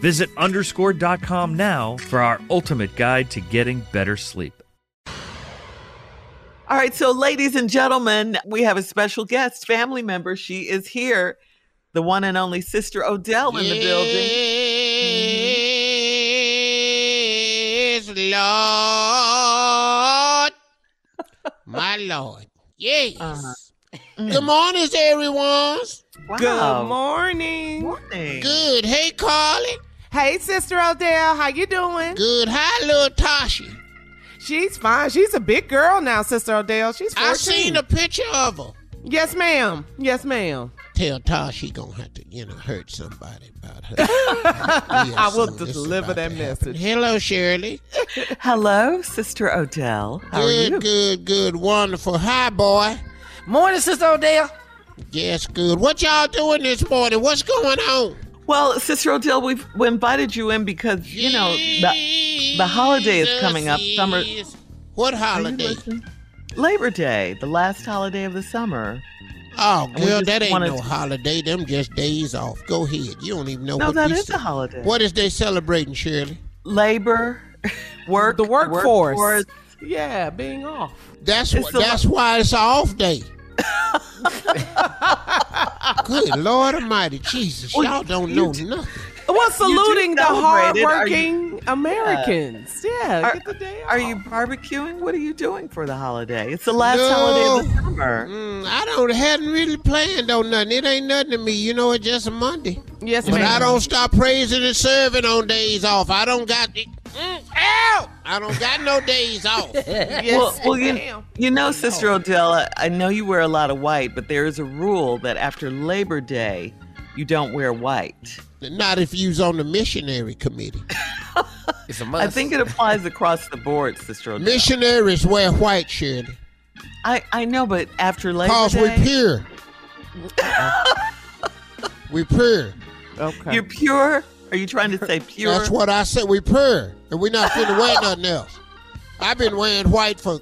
Visit underscored.com now for our ultimate guide to getting better sleep. All right, so ladies and gentlemen, we have a special guest, family member. She is here, the one and only Sister Odell in the building. Yes, Lord. My Lord. Yes. Uh-huh. Good morning, everyone. Wow. morning. Morning. Good. Hey, Carly. Hey, Sister Odell, how you doing? Good. Hi, little Tasha. She's fine. She's a big girl now, Sister Odell. She's 14. I seen a picture of her. Yes, ma'am. Yes, ma'am. Tell Tasha she gonna have to, you know, hurt somebody about her. I will soon this is deliver that to happen. message. Hello, Shirley. Hello, Sister Odell. How are good, you? good, good. Wonderful. Hi, boy. Morning, Sister Odell. Yes, good. What y'all doing this morning? What's going on? Well, Sister Odell, we've we invited you in because, you know, the, the holiday is coming up. Summer. What holiday? Labor Day, the last holiday of the summer. Oh, And girl, that ain't wanted no to- holiday. Them just days off. Go ahead. You don't even know No, what that we is a holiday. What is they celebrating, Shirley? Labor, work, The workforce. workforce. Yeah, being off. That's It's what. the- That's why it's an off day. Good Lord Almighty, Jesus! Well, y'all don't know d- nothing. Well, saluting the celebrate it. Are hardworking Americans. Yeah, Are- get the day off. Are you barbecuing? What are you doing for the holiday? It's the last No. holiday of the summer. Mm, I don't hadn't really planned on nothing. It ain't nothing to me. You know, it's just a Monday. Yes, But ma'am. I don't stop praising and serving on days off. I don't got. Mm, ow! I don't got no days off. Yes, well, well you, you know, Sister Odell, I- I know you wear a lot of white, but there is a rule that after Labor Day, you don't wear white. Not if you's on the missionary committee. It's a must. I think it applies across the board, Sister Odell. Missionaries wear white, Shirley. I, I know, but after Labor Day. Cause we Day, pure. we pure. Okay. you're pure. Are you trying to say pure? That's what I said. We pure, and we not finna wear nothing else. I've been wearing white for,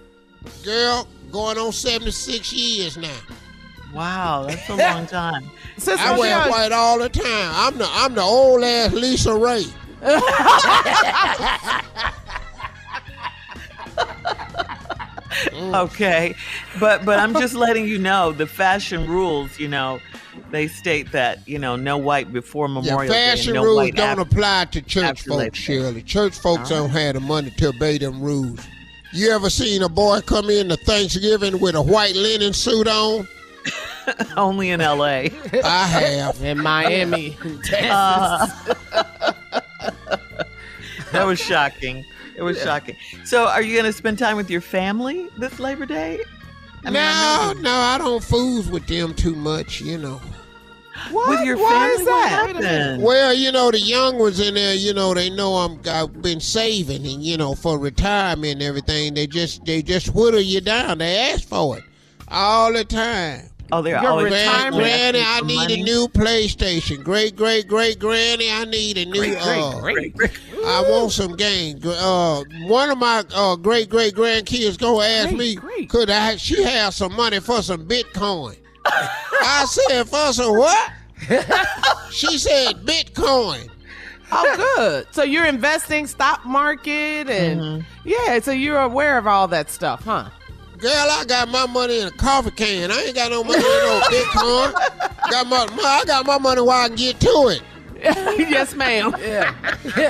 girl, going on seventy six years now. Wow, that's a long time. Sister I wear Odell, white all the time. I'm the I'm the old ass LisaRaye. Okay, but but I'm just letting you know the fashion rules. You know, they state that you know no white before Yeah, Memorial Day and fashion no rules white don't after. apply to church folks, Shirley. Church folks don't have the money to obey them rules. You ever seen a boy come in to Thanksgiving with a white linen suit on? Only in L.A. I have. in Miami, Texas. Uh, that was shocking. It was shocking. So, are you going to spend time with your family this Labor Day? I mean, I no, no, I don't fools with them too much, you know. What? With your Why family, is that? Well, you know, the young ones in there, you know, they know I'm I've been saving and you know for retirement and everything. They just they just whittle you down. They ask for it all the time. Oh, they're Your always retirement Granny, I need money. a new PlayStation. Great, great, great Granny, I need a new. uh, Great, great. I want some games. Uh, one of my uh, great great grandkids go ask Great, me, great. could I? She have some money for some Bitcoin. I said, some what? she said Bitcoin. Oh, good. So you're investing stock market and Mm-hmm. yeah. So you're aware of all that stuff, huh? Girl, I got my money in a coffee can. I ain't got no money in no Bitcoin. Got my, my, I got my money where I can get to it. yes, ma'am. Yeah.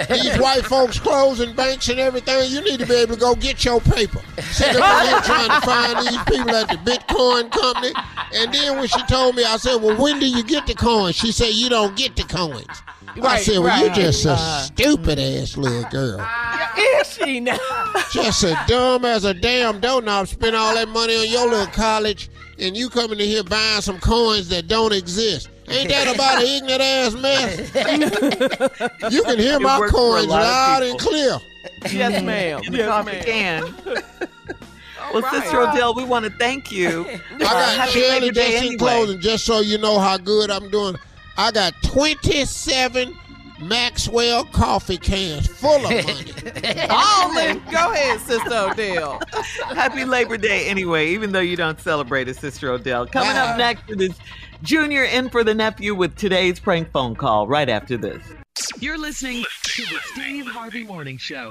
These white folks closing banks and everything, you need to be able to go get your paper. Sit up here trying to find these people at the Bitcoin company. And then when she told me, I said, Well, when do you get the coins? She said, You don't get the coins. I said, Well, right. you just a Uh. stupid ass little girl. Is she now? Just a dumb as a damn doorknob. Spend all that money on your little college, and you coming in here buying some coins that don't exist. Ain't that about an ignorant ass mess? you can hear It my works coins loud and clear. yes, ma'am. in the Yes, coffee ma'am. can. well, Sister Odell, we want to thank you. I got uh, happy Shirley Labor Day just in anyway. closing, just so you know how good I'm doing. I got 27 Maxwell coffee cans full of money. Oh, Lynn, go ahead, Sister Odell. Happy Labor Day anyway, even though you don't celebrate it, Sister Odell. Coming up next it is Junior in for the nephew with today's prank phone call right after this. You're listening to the Steve Harvey Morning Show.